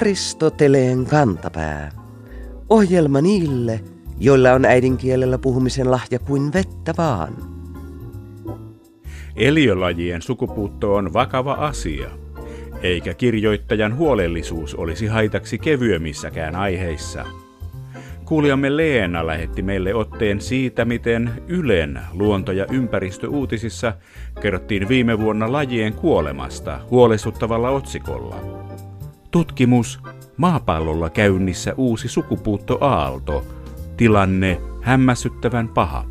Aristoteleen kantapää. Ohjelma niille, joilla on äidinkielellä puhumisen lahja kuin vettä vaan. Eliölajien sukupuutto on vakava asia, eikä kirjoittajan huolellisuus olisi haitaksi kevyemmissäkään aiheissa. Kuulijamme Leena lähetti meille otteen siitä, miten Ylen luonto- ja ympäristöuutisissa kerrottiin viime vuonna lajien kuolemasta huolestuttavalla otsikolla. Tutkimus, maapallolla käynnissä uusi sukupuuttoaalto, tilanne hämmästyttävän paha.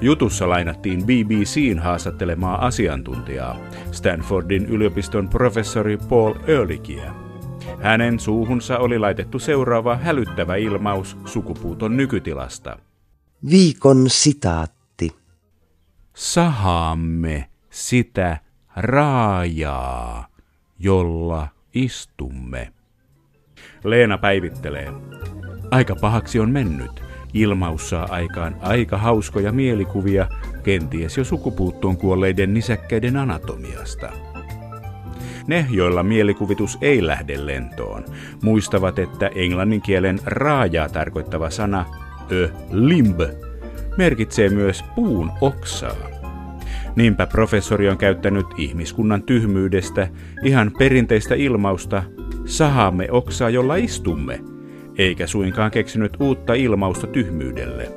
Jutussa lainattiin BBCn haastattelemaa asiantuntijaa, Stanfordin yliopiston professori Paul Ehrlichia. Hänen suuhunsa oli laitettu seuraava hälyttävä ilmaus sukupuuton nykytilasta. Viikon sitaatti. Sahaamme sitä raajaa, jolla istumme. Leena päivittelee. Aika pahaksi on mennyt. Ilmaus saa aikaan aika hauskoja mielikuvia, kenties jo sukupuuttoon kuolleiden nisäkkäiden anatomiasta. Ne, joilla mielikuvitus ei lähde lentoon, muistavat, että englannin kielen raajaa tarkoittava sana ö limb merkitsee myös puun oksaa. Niinpä professori on käyttänyt ihmiskunnan tyhmyydestä ihan perinteistä ilmausta sahaamme oksaa, jolla istumme, eikä suinkaan keksinyt uutta ilmausta tyhmyydelle.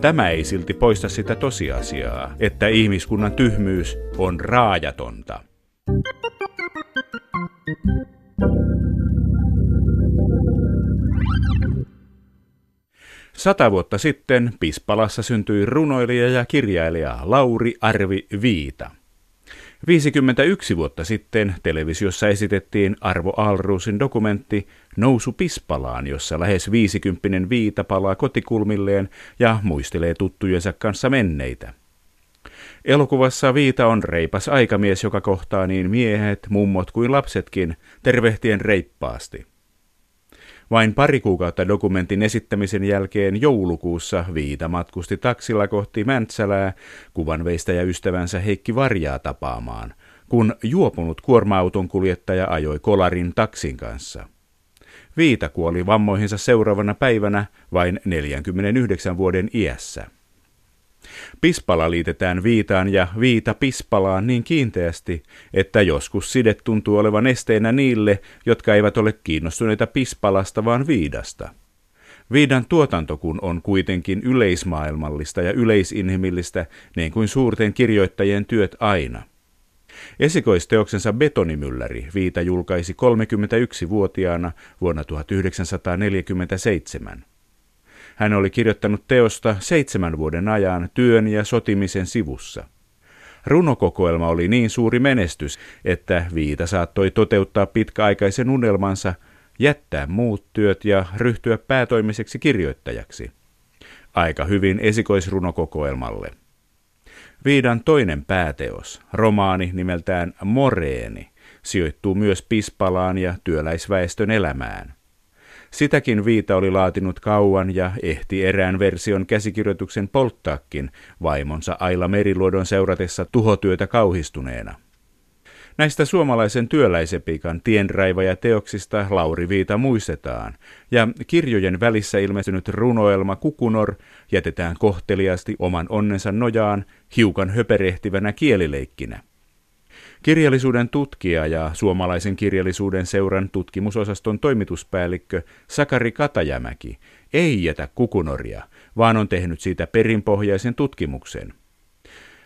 Tämä ei silti poista sitä tosiasiaa, että ihmiskunnan tyhmyys on raajatonta. Sata vuotta sitten Pispalassa syntyi runoilija ja kirjailija Lauri Arvi Viita. 51 vuotta sitten televisiossa esitettiin Arvo Alruusin dokumentti Nousu Pispalaan, jossa lähes 50 Viita palaa kotikulmilleen ja muistelee tuttujensa kanssa menneitä. Elokuvassa Viita on reipas aikamies, joka kohtaa niin miehet, mummot kuin lapsetkin tervehtien reippaasti. Vain pari kuukautta dokumentin esittämisen jälkeen joulukuussa Viita matkusti taksilla kohti Mäntsälää kuvanveistäjä ystävänsä Heikki Varjaa tapaamaan, kun juopunut kuorma-auton kuljettaja ajoi kolarin taksin kanssa. Viita kuoli vammoihinsa seuraavana päivänä vain 49 vuoden iässä. Pispala liitetään viitaan ja viita pispalaan niin kiinteästi, että joskus side tuntuu olevan esteenä niille, jotka eivät ole kiinnostuneita pispalasta vaan viidasta. Viidan tuotanto kun on kuitenkin yleismaailmallista ja yleisinhimillistä, niin kuin suurten kirjoittajien työt aina. Esikoisteoksensa Betonimylläri Viita julkaisi 31-vuotiaana vuonna 1947. Hän oli kirjoittanut teosta seitsemän vuoden ajan työn ja sotimisen sivussa. Runokokoelma oli niin suuri menestys, että Viita saattoi toteuttaa pitkäaikaisen unelmansa, jättää muut työt ja ryhtyä päätoimiseksi kirjoittajaksi. Aika hyvin esikoisrunokokoelmalle. Viidan toinen pääteos, romaani nimeltään Moreeni, sijoittuu myös Pispalaan ja työläisväestön elämään – Sitäkin Viita oli laatinut kauan ja ehti erään version käsikirjoituksen polttaakin vaimonsa Aila Meriluodon seuratessa tuhotyötä kauhistuneena. Näistä suomalaisen työläisepikan tienraivaja teoksista Lauri Viita muistetaan, ja kirjojen välissä ilmestynyt runoelma Kukunor jätetään kohteliasti oman onnensa nojaan hiukan höperehtivänä kielileikkinä. Kirjallisuuden tutkija ja suomalaisen kirjallisuuden seuran tutkimusosaston toimituspäällikkö Sakari Katajämäki ei jätä kukunoria, vaan on tehnyt siitä perinpohjaisen tutkimuksen.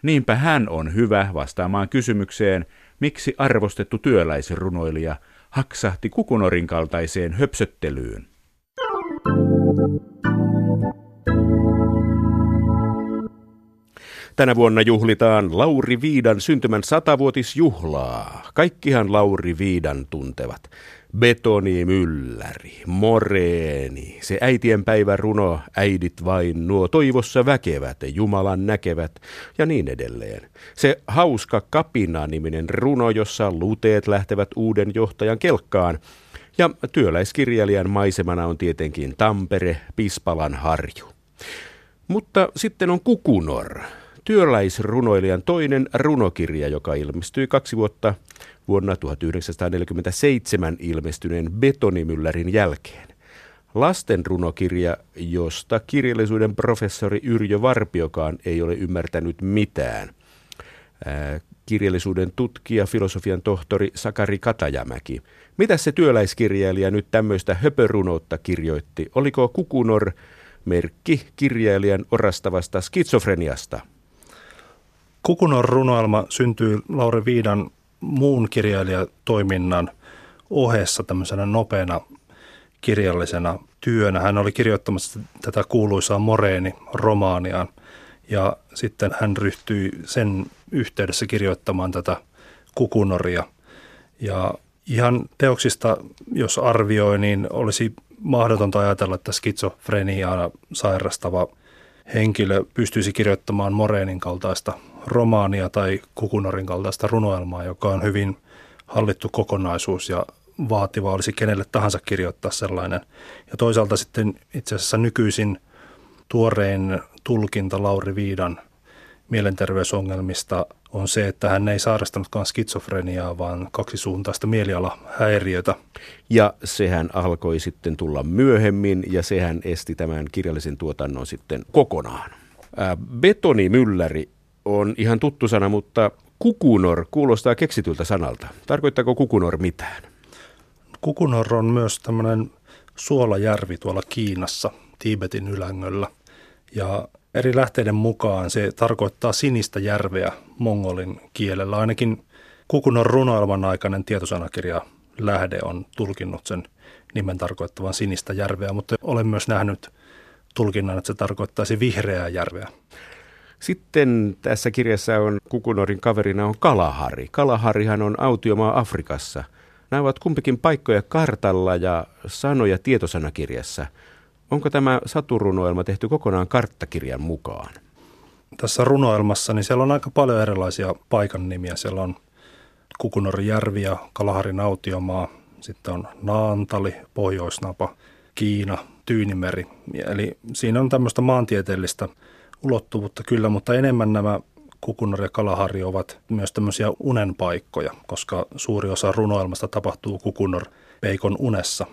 Niinpä hän on hyvä vastaamaan kysymykseen, miksi arvostettu työläisrunoilija haksahti kukunorin kaltaiseen höpsöttelyyn. Tänä vuonna juhlitaan Lauri Viidan syntymän satavuotisjuhlaa. Kaikkihan Lauri Viidan tuntevat. Betoni Mylläri, Moreeni, se äitien päivä runo, äidit vain nuo toivossa väkevät, Jumalan näkevät ja niin edelleen. Se hauska kapina-niminen runo, jossa luteet lähtevät uuden johtajan kelkkaan. Ja työläiskirjailijan maisemana on tietenkin Tampere, Pispalan harju. Mutta sitten on Kukunor, työläisrunoilijan toinen runokirja, joka ilmestyi kaksi vuotta vuonna 1947 ilmestyneen Betonimyllärin jälkeen. Lasten runokirja, josta kirjallisuuden professori Yrjö Varpiokaan ei ole ymmärtänyt mitään. kirjallisuuden tutkija, filosofian tohtori Sakari Katajamäki. Mitä se työläiskirjailija nyt tämmöistä höpörunoutta kirjoitti? Oliko Kukunor merkki kirjailijan orastavasta skitsofreniasta? Kukunor runoelma syntyi Lauri Viidan muun kirjailijatoiminnan ohessa tämmöisenä nopeana kirjallisena työnä. Hän oli kirjoittamassa tätä kuuluisaa Moreeni-romaaniaan ja sitten hän ryhtyi sen yhteydessä kirjoittamaan tätä Kukunoria. Ja ihan teoksista, jos arvioi, niin olisi mahdotonta ajatella, että skitsofreniaa sairastava henkilö pystyisi kirjoittamaan Moreenin kaltaista romaania tai Kukunorin kaltaista runoelmaa, joka on hyvin hallittu kokonaisuus ja vaativa olisi kenelle tahansa kirjoittaa sellainen. Ja toisaalta sitten itse asiassa nykyisin tuorein tulkinta Lauri Viidan mielenterveysongelmista on se, että hän ei sairastanutkaan skitsofreniaa, vaan kaksisuuntaista mielialahäiriötä. Ja sehän alkoi sitten tulla myöhemmin ja sehän esti tämän kirjallisen tuotannon sitten kokonaan. Ää, betonimylläri on ihan tuttu sana, mutta kukunor kuulostaa keksityltä sanalta. Tarkoittaako kukunor mitään? Kukunor on myös tämmöinen suolajärvi tuolla Kiinassa, Tiibetin ylängöllä. Ja eri lähteiden mukaan se tarkoittaa sinistä järveä mongolin kielellä. Ainakin Kukunor runoilman aikainen tietosanakirja lähde on tulkinnut sen nimen tarkoittavan sinistä järveä, mutta olen myös nähnyt tulkinnan, että se tarkoittaisi vihreää järveä. Sitten tässä kirjassa on Kukunorin kaverina on Kalahari. Kalaharihan on autiomaa Afrikassa. Nämä ovat kumpikin paikkoja kartalla ja sanoja tietosanakirjassa. Onko tämä saturunoelma tehty kokonaan karttakirjan mukaan? Tässä runoelmassa niin siellä on aika paljon erilaisia paikan nimiä. Siellä on Kukunorijärvi ja Kalaharin autiomaa, sitten on Naantali, Pohjoisnapa, Kiina, Tyynimeri. Eli siinä on tämmöistä maantieteellistä ulottuvuutta kyllä, mutta enemmän nämä Kukunor ja Kalahari ovat myös tämmöisiä unenpaikkoja, koska suuri osa runoelmasta tapahtuu Kukunor peikon unessa.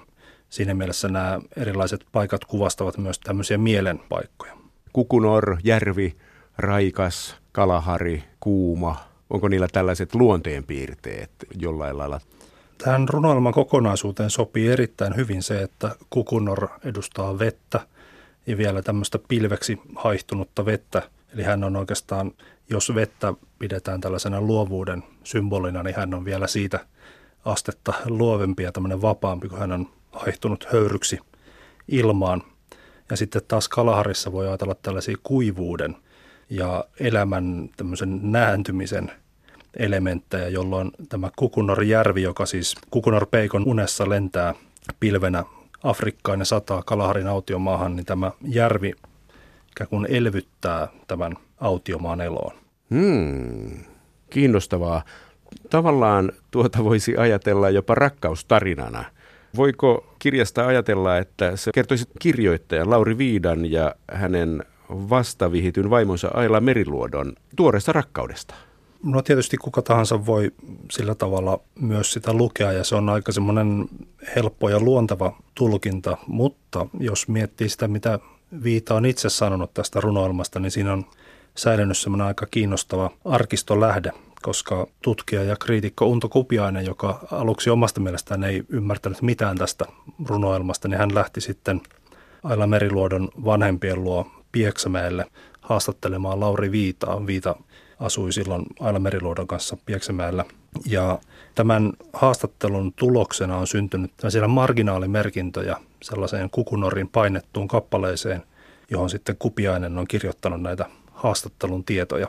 Siinä mielessä nämä erilaiset paikat kuvastavat myös tämmöisiä mielenpaikkoja. Kukunor, järvi, raikas, Kalahari, kuuma. Onko niillä tällaiset luonteenpiirteet jollain lailla? Tähän runoelman kokonaisuuteen sopii erittäin hyvin se, että Kukunor edustaa vettä ja vielä tämmöistä pilveksi haihtunutta vettä. Eli hän on oikeastaan, jos vettä pidetään tällaisena luovuuden symbolina, niin hän on vielä siitä astetta luovempi ja tämmöinen vapaampi, kun hän on haihtunut höyryksi ilmaan. Ja sitten taas Kalaharissa voi ajatella tällaisia kuivuuden ja elämän tämmöisen nääntymisen elementtejä, jolloin tämä Kukunor-järvi, joka siis Kukunor-peikon unessa lentää pilvenä Afrikkaan ja sataa Kalaharin autiomaahan, niin tämä järvi ikään kuin elvyttää tämän autiomaan eloon. Hmm, kiinnostavaa. Tavallaan tuota voisi ajatella jopa rakkaustarinana. Voiko kirjasta ajatella, että se kertoisi kirjoittajan Lauri Viidan ja hänen vastavihityn vaimonsa Aila Meriluodon tuoreesta rakkaudesta? No tietysti kuka tahansa voi sillä tavalla myös sitä lukea ja se on aika semmoinen helppo ja luontava tulkinta, mutta jos miettii sitä, mitä Viita on itse sanonut tästä runoilmasta, niin siinä on säilynyt semmoinen aika kiinnostava arkistolähde, koska tutkija ja kriitikko Unto Kupiainen, joka aluksi omasta mielestään ei ymmärtänyt mitään tästä runoilmasta, niin hän lähti sitten Aila Meriluodon vanhempien luo Pieksämäelle haastattelemaan Lauri Viitaa. Viita asui silloin Aila Meriluodon kanssa Pieksämäellä. Ja tämän haastattelun tuloksena on syntynyt siellä marginaalimerkintöjä sellaiseen Kukunorin painettuun kappaleeseen, johon sitten Kupiainen on kirjoittanut näitä haastattelun tietoja.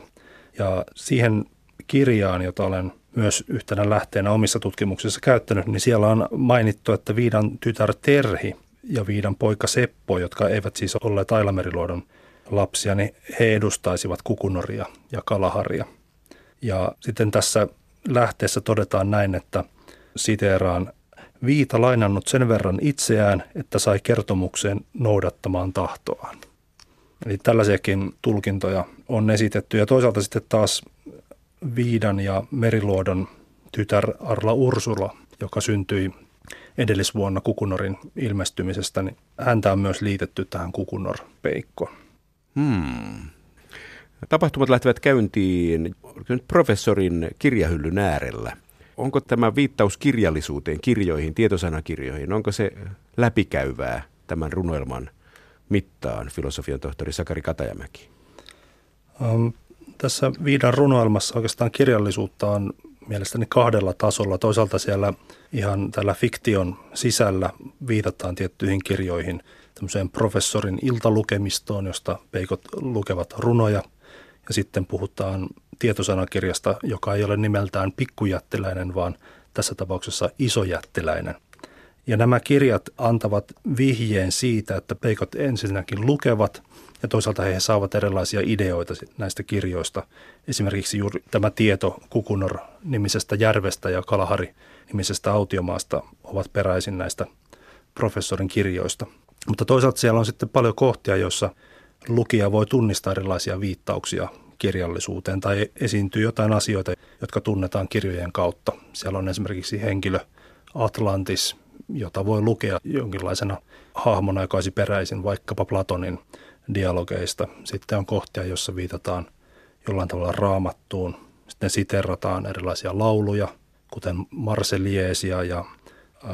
Ja siihen kirjaan, jota olen myös yhtenä lähteenä omissa tutkimuksissa käyttänyt, niin siellä on mainittu, että Viidan tytär Terhi ja Viidan poika Seppo, jotka eivät siis olleet Ailameriluodon lapsia, niin he edustaisivat kukunoria ja kalaharia. Ja sitten tässä lähteessä todetaan näin, että siteeraan Viita lainannut sen verran itseään, että sai kertomukseen noudattamaan tahtoaan. Eli tällaisiakin tulkintoja on esitetty. Ja toisaalta sitten taas Viidan ja Meriluodon tytär Arla Ursula, joka syntyi edellisvuonna Kukunorin ilmestymisestä, niin häntä on myös liitetty tähän Kukunor-peikkoon. Hmm. Tapahtumat lähtevät käyntiin professorin kirjahyllyn äärellä. Onko tämä viittaus kirjallisuuteen, kirjoihin, tietosanakirjoihin, onko se läpikäyvää tämän runoilman mittaan, filosofian tohtori Sakari Katajamäki? Um, tässä Viidan runoilmassa oikeastaan kirjallisuutta on mielestäni kahdella tasolla. Toisaalta siellä ihan tällä fiktion sisällä viitataan tiettyihin kirjoihin, tämmöiseen professorin iltalukemistoon, josta peikot lukevat runoja. Ja sitten puhutaan tietosanakirjasta, joka ei ole nimeltään pikkujättiläinen, vaan tässä tapauksessa isojättiläinen. Ja nämä kirjat antavat vihjeen siitä, että peikot ensinnäkin lukevat ja toisaalta he saavat erilaisia ideoita näistä kirjoista. Esimerkiksi juuri tämä tieto Kukunor-nimisestä järvestä ja Kalahari-nimisestä autiomaasta ovat peräisin näistä professorin kirjoista. Mutta toisaalta siellä on sitten paljon kohtia, joissa lukija voi tunnistaa erilaisia viittauksia kirjallisuuteen tai esiintyy jotain asioita, jotka tunnetaan kirjojen kautta. Siellä on esimerkiksi henkilö Atlantis, jota voi lukea jonkinlaisena hahmona, joka olisi peräisin vaikkapa Platonin dialogeista. Sitten on kohtia, jossa viitataan jollain tavalla raamattuun. Sitten siterataan erilaisia lauluja, kuten Marseliesia ja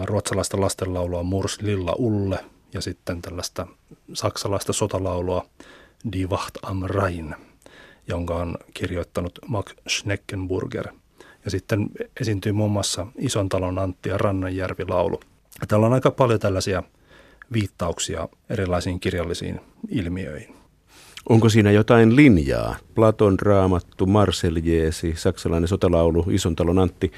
ruotsalaista lastenlaulua Murs Lilla Ulle ja sitten tällaista saksalaista sotalaulua Die Wacht am Rhein, jonka on kirjoittanut Max Schneckenburger. Ja sitten esiintyy muun muassa Ison talon Antti ja Rannanjärvi-laulu. Täällä on aika paljon tällaisia viittauksia erilaisiin kirjallisiin ilmiöihin. Onko siinä jotain linjaa? Platon raamattu, Marseljeesi, saksalainen sotalaulu, Isontalon Antti.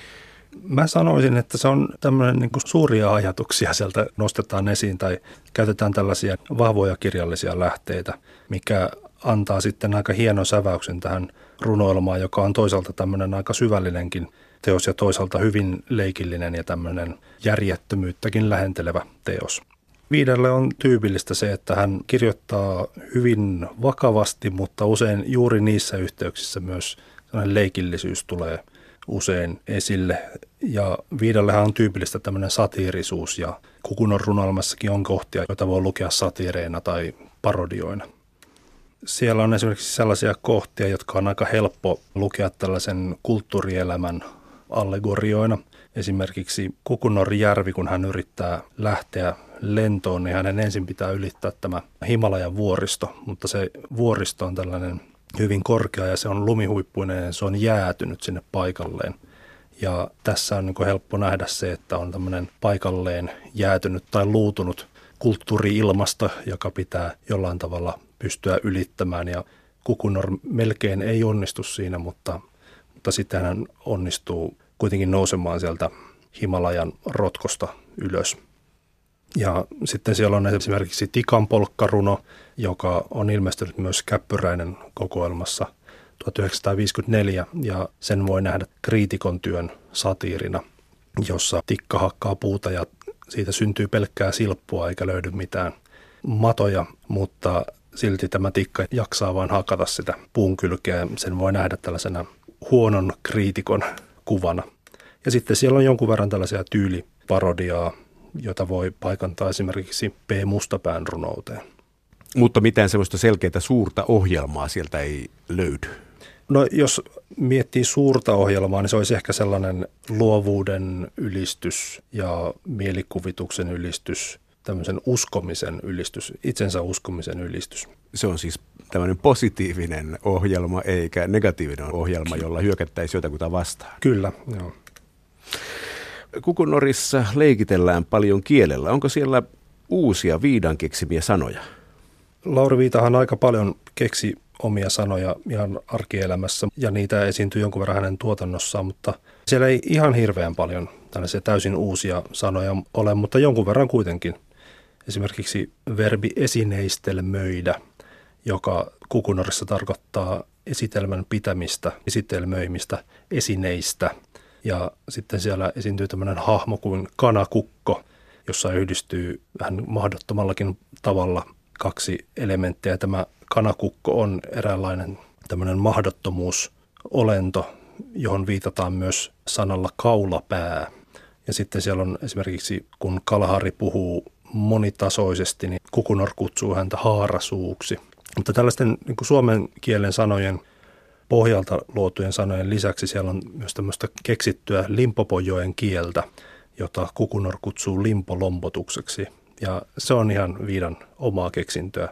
Mä sanoisin, että se on tämmöinen niin suuria ajatuksia sieltä nostetaan esiin tai käytetään tällaisia vahvoja kirjallisia lähteitä, mikä antaa sitten aika hienon säväyksen tähän runoilmaan, joka on toisaalta tämmöinen aika syvällinenkin teos ja toisaalta hyvin leikillinen ja tämmöinen järjettömyyttäkin lähentelevä teos. Viidelle on tyypillistä se, että hän kirjoittaa hyvin vakavasti, mutta usein juuri niissä yhteyksissä myös leikillisyys tulee usein esille. Ja Viidallehan on tyypillistä tämmöinen satiirisuus ja Kukunon runoilmassakin on kohtia, joita voi lukea satiireina tai parodioina. Siellä on esimerkiksi sellaisia kohtia, jotka on aika helppo lukea tällaisen kulttuurielämän allegorioina. Esimerkiksi Kukunorjärvi, kun hän yrittää lähteä lentoon, niin hänen ensin pitää ylittää tämä Himalajan vuoristo, mutta se vuoristo on tällainen hyvin korkea ja se on lumihuippuinen ja se on jäätynyt sinne paikalleen. Ja tässä on niin helppo nähdä se, että on tämmöinen paikalleen jäätynyt tai luutunut kulttuuri-ilmasto, joka pitää jollain tavalla pystyä ylittämään. Ja Kukunor melkein ei onnistu siinä, mutta, mutta sitten hän onnistuu kuitenkin nousemaan sieltä Himalajan rotkosta ylös. Ja sitten siellä on esimerkiksi Tikan polkkaruno, joka on ilmestynyt myös Käppyräinen kokoelmassa 1954 ja sen voi nähdä kriitikon työn satiirina, jossa tikka hakkaa puuta ja siitä syntyy pelkkää silppua eikä löydy mitään matoja, mutta silti tämä tikka jaksaa vain hakata sitä puun kylkeä. Sen voi nähdä tällaisena huonon kriitikon kuvana. Ja sitten siellä on jonkun verran tällaisia tyyliparodiaa, jota voi paikantaa esimerkiksi P. Mustapään runouteen. Mutta mitään semmoista selkeää suurta ohjelmaa sieltä ei löydy. No jos miettii suurta ohjelmaa, niin se olisi ehkä sellainen luovuuden ylistys ja mielikuvituksen ylistys, tämmöisen uskomisen ylistys, itsensä uskomisen ylistys. Se on siis tämmöinen positiivinen ohjelma eikä negatiivinen ohjelma, jolla hyökättäisiin jotakuta vastaan. Kyllä, joo. Kukunorissa leikitellään paljon kielellä. Onko siellä uusia viidan keksimiä sanoja? Lauri Viitahan aika paljon keksi omia sanoja ihan arkielämässä ja niitä esiintyy jonkun verran hänen tuotannossaan, mutta siellä ei ihan hirveän paljon tällaisia täysin uusia sanoja ole, mutta jonkun verran kuitenkin. Esimerkiksi verbi esineistelmöidä, joka kukunorissa tarkoittaa esitelmän pitämistä, esitelmöimistä, esineistä – ja sitten siellä esiintyy tämmöinen hahmo kuin kanakukko, jossa yhdistyy vähän mahdottomallakin tavalla kaksi elementtiä. Tämä kanakukko on eräänlainen tämmöinen mahdottomuusolento, johon viitataan myös sanalla kaulapää. Ja sitten siellä on esimerkiksi, kun Kalahari puhuu monitasoisesti, niin Kukunor kutsuu häntä haarasuuksi. Mutta tällaisten niin kuin suomen kielen sanojen pohjalta luotujen sanojen lisäksi siellä on myös tämmöistä keksittyä Limpopojoen kieltä, jota Kukunor kutsuu limpolompotukseksi. Ja se on ihan viidan omaa keksintöä.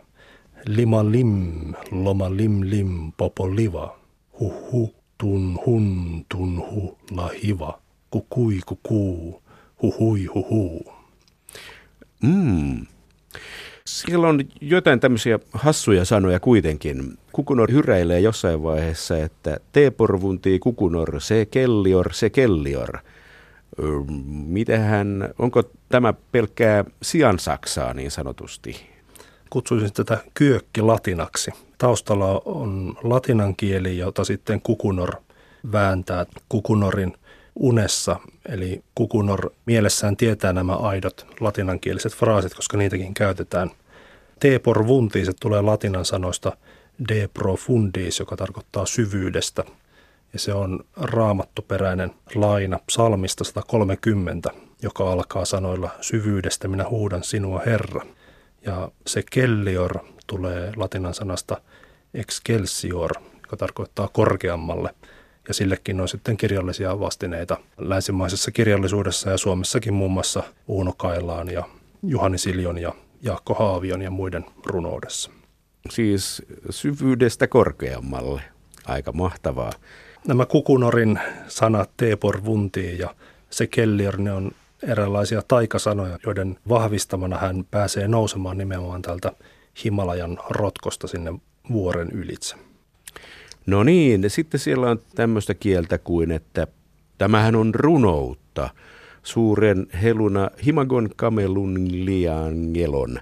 Lima lim, loma lim lim, popo liva, huhu, tun hun, tun hu, la hiva, kukui kukuu, huhui huhu. Mm. Siellä on jotain tämmöisiä hassuja sanoja kuitenkin. Kukunor hyräilee jossain vaiheessa, että teeporvuntii kukunor, se kellior, se kellior. Mitähän, onko tämä pelkkää siansaksaa niin sanotusti? Kutsuisin tätä kyökki latinaksi. Taustalla on latinan kieli, jota sitten kukunor vääntää kukunorin unessa. Eli kukunor mielessään tietää nämä aidot latinankieliset fraasit, koska niitäkin käytetään. Te por vunti, se tulee latinan sanoista de profundis, joka tarkoittaa syvyydestä. Ja se on raamattuperäinen laina psalmista 130, joka alkaa sanoilla syvyydestä minä huudan sinua Herra. Ja se kellior tulee latinan sanasta excelsior, joka tarkoittaa korkeammalle – ja sillekin on sitten kirjallisia vastineita länsimaisessa kirjallisuudessa ja Suomessakin muun muassa Uuno Kailaan ja Juhani Siljon ja Jaakko Haavion ja muiden runoudessa. Siis syvyydestä korkeammalle. Aika mahtavaa. Nämä Kukunorin sanat Teepor Vunti ja se Kellier, ne on eräänlaisia taikasanoja, joiden vahvistamana hän pääsee nousemaan nimenomaan tältä Himalajan rotkosta sinne vuoren ylitse. No niin, sitten siellä on tämmöistä kieltä kuin, että tämähän on runoutta. Suuren heluna himagon kamelun liangelon.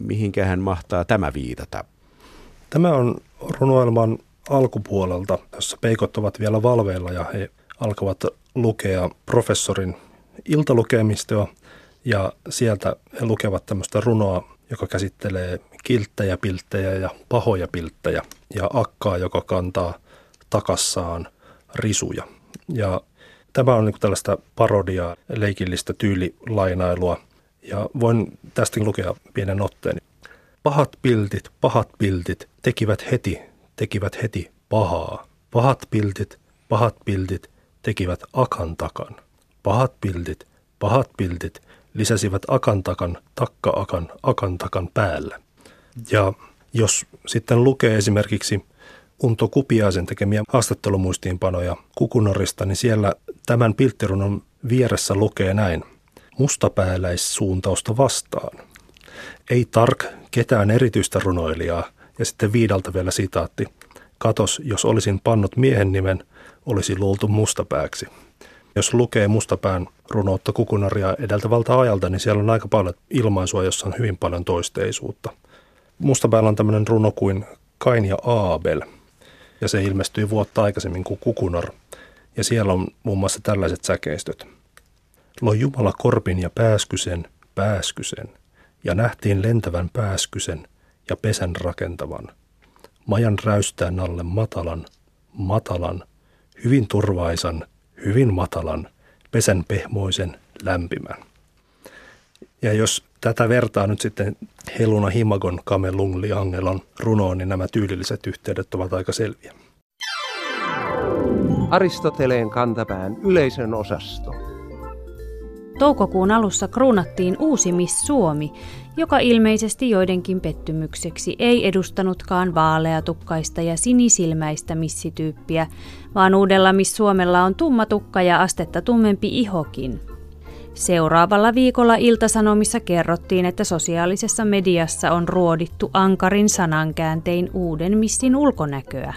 Mihinkähän mahtaa tämä viitata? Tämä on runoelman alkupuolelta, jossa peikot ovat vielä valveilla ja he alkavat lukea professorin iltalukemistoa ja sieltä he lukevat tämmöistä runoa, joka käsittelee kilttejä pilttejä ja pahoja pilttejä ja akkaa, joka kantaa takassaan risuja. Ja tämä on niin tällaista parodiaa, leikillistä tyylilainailua ja voin tästä lukea pienen otteen. Pahat piltit, pahat piltit tekivät heti, tekivät heti pahaa. Pahat piltit, pahat piltit tekivät akan takan. Pahat piltit, pahat piltit lisäsivät akan takan, takka-akan, akan takan päälle. Ja jos sitten lukee esimerkiksi Unto Kupiaisen tekemiä haastattelumuistiinpanoja Kukunorista, niin siellä tämän pilttirunon vieressä lukee näin. Mustapääläissuuntausta vastaan. Ei tark ketään erityistä runoilijaa. Ja sitten viidalta vielä sitaatti. Katos, jos olisin pannut miehen nimen, olisi luultu mustapääksi. Jos lukee mustapään runoutta kukunaria edeltävältä ajalta, niin siellä on aika paljon ilmaisua, jossa on hyvin paljon toisteisuutta – Mustapäällä on tämmöinen runo kuin Kain ja Aabel, ja se ilmestyi vuotta aikaisemmin kuin Kukunar, ja siellä on muun muassa tällaiset säkeistöt. Loi Jumala korpin ja pääskysen, pääskysen, ja nähtiin lentävän pääskysen ja pesän rakentavan. Majan räystään alle matalan, matalan, hyvin turvaisan, hyvin matalan, pesän pehmoisen, lämpimän. Ja jos tätä vertaa nyt sitten Heluna Himagon Kamelung Liangelon runoon, niin nämä tyylilliset yhteydet ovat aika selviä. Aristoteleen kantapään yleisön osasto. Toukokuun alussa kruunattiin uusi Miss Suomi, joka ilmeisesti joidenkin pettymykseksi ei edustanutkaan vaaleatukkaista ja sinisilmäistä missityyppiä, vaan uudella Miss Suomella on tumma tukka ja astetta tummempi ihokin – Seuraavalla viikolla Iltasanomissa kerrottiin, että sosiaalisessa mediassa on ruodittu ankarin sanankääntein uuden missin ulkonäköä.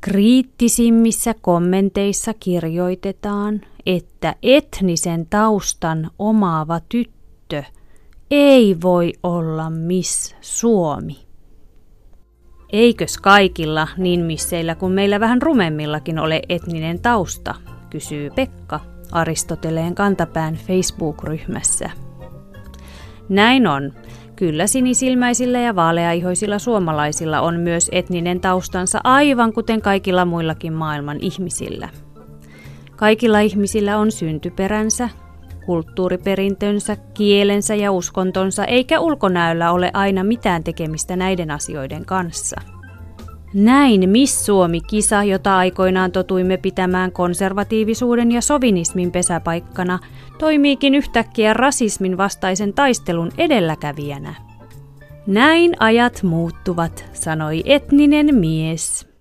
Kriittisimmissä kommenteissa kirjoitetaan, että etnisen taustan omaava tyttö ei voi olla Miss Suomi. Eikös kaikilla, niin misseillä kuin meillä vähän rumemmillakin ole etninen tausta, kysyy Pekka Aristoteleen kantapään Facebook-ryhmässä. Näin on. Kyllä sinisilmäisillä ja vaaleaihoisilla suomalaisilla on myös etninen taustansa aivan kuten kaikilla muillakin maailman ihmisillä. Kaikilla ihmisillä on syntyperänsä, kulttuuriperintönsä, kielensä ja uskontonsa, eikä ulkonäöllä ole aina mitään tekemistä näiden asioiden kanssa. Näin Miss Suomi-kisa, jota aikoinaan totuimme pitämään konservatiivisuuden ja sovinismin pesäpaikkana, toimiikin yhtäkkiä rasismin vastaisen taistelun edelläkävijänä. Näin ajat muuttuvat, sanoi etninen mies.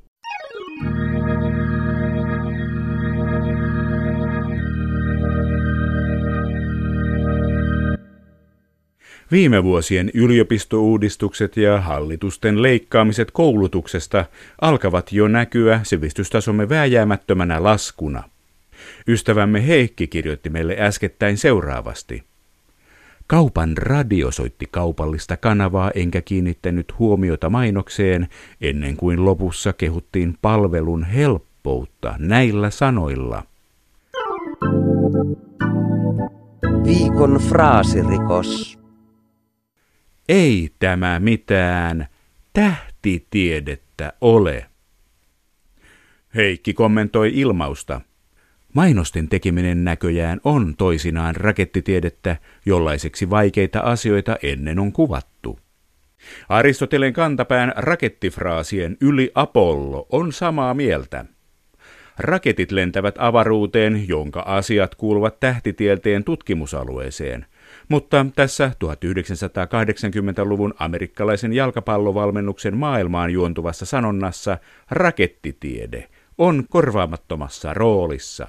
Viime vuosien yliopistouudistukset ja hallitusten leikkaamiset koulutuksesta alkavat jo näkyä sivistystasomme vääjäämättömänä laskuna. Ystävämme Heikki kirjoitti meille äskettäin seuraavasti. Kaupan radio soitti kaupallista kanavaa enkä kiinnittänyt huomiota mainokseen ennen kuin lopussa kehuttiin palvelun helppoutta näillä sanoilla. Viikon fraasirikos. Ei tämä mitään tähtitiedettä ole. Heikki kommentoi ilmausta. Mainosten tekeminen näköjään on toisinaan rakettitiedettä, jollaiseksi vaikeita asioita ennen on kuvattu. Aristoteleen kantapään rakettifraasien yli Apollo on samaa mieltä. Raketit lentävät avaruuteen, jonka asiat kuuluvat tähtitieteen tutkimusalueeseen. Mutta tässä 1980-luvun amerikkalaisen jalkapallovalmennuksen maailmaan juontuvassa sanonnassa rakettitiede on korvaamattomassa roolissa.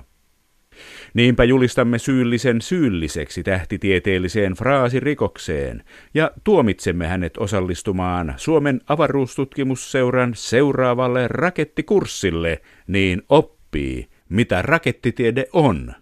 Niinpä julistamme syyllisen syylliseksi tähtitieteelliseen fraasirikokseen ja tuomitsemme hänet osallistumaan Suomen avaruustutkimusseuran seuraavalle rakettikurssille, niin oppii, mitä rakettitiede on.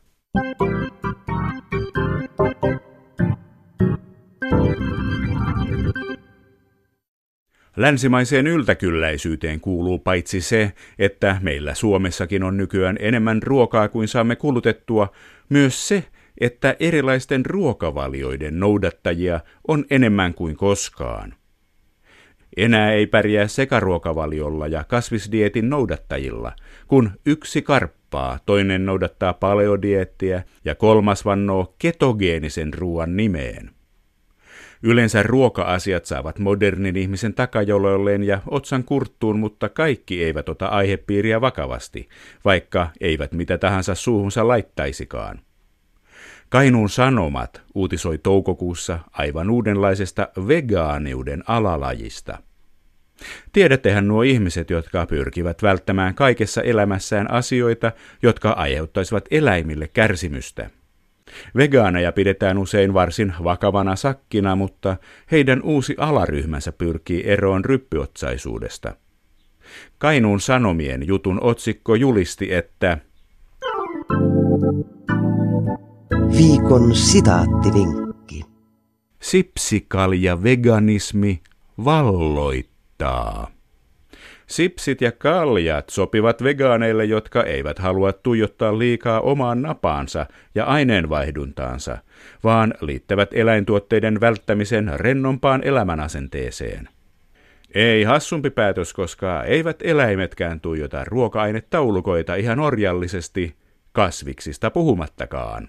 Länsimaiseen yltäkylläisyyteen kuuluu paitsi se, että meillä Suomessakin on nykyään enemmän ruokaa kuin saamme kulutettua, myös se, että erilaisten ruokavalioiden noudattajia on enemmän kuin koskaan. Enää ei pärjää sekaruokavaliolla ja kasvisdietin noudattajilla, kun yksi karppaa, toinen noudattaa paleodiettiä ja kolmas vannoo ketogeenisen ruoan nimeen. Yleensä ruoka-asiat saavat modernin ihmisen takajololleen ja otsan kurttuun, mutta kaikki eivät ota aihepiiriä vakavasti, vaikka eivät mitä tahansa suuhunsa laittaisikaan. Kainuun Sanomat uutisoi toukokuussa aivan uudenlaisesta vegaaniuden alalajista. Tiedättehän nuo ihmiset, jotka pyrkivät välttämään kaikessa elämässään asioita, jotka aiheuttaisivat eläimille kärsimystä – Vegaaneja pidetään usein varsin vakavana sakkina, mutta heidän uusi alaryhmänsä pyrkii eroon ryppyotsaisuudesta. Kainuun Sanomien jutun otsikko julisti, että Viikon sitaattivinkki. Sipsikalja veganismi valloittaa. Sipsit ja kaljat sopivat vegaaneille, jotka eivät halua tuijottaa liikaa omaan napaansa ja aineenvaihduntaansa, vaan liittävät eläintuotteiden välttämisen rennompaan elämänasenteeseen. Ei hassumpi päätös, koska eivät eläimetkään tuijota ruoka-ainetaulukoita ihan orjallisesti, kasviksista puhumattakaan.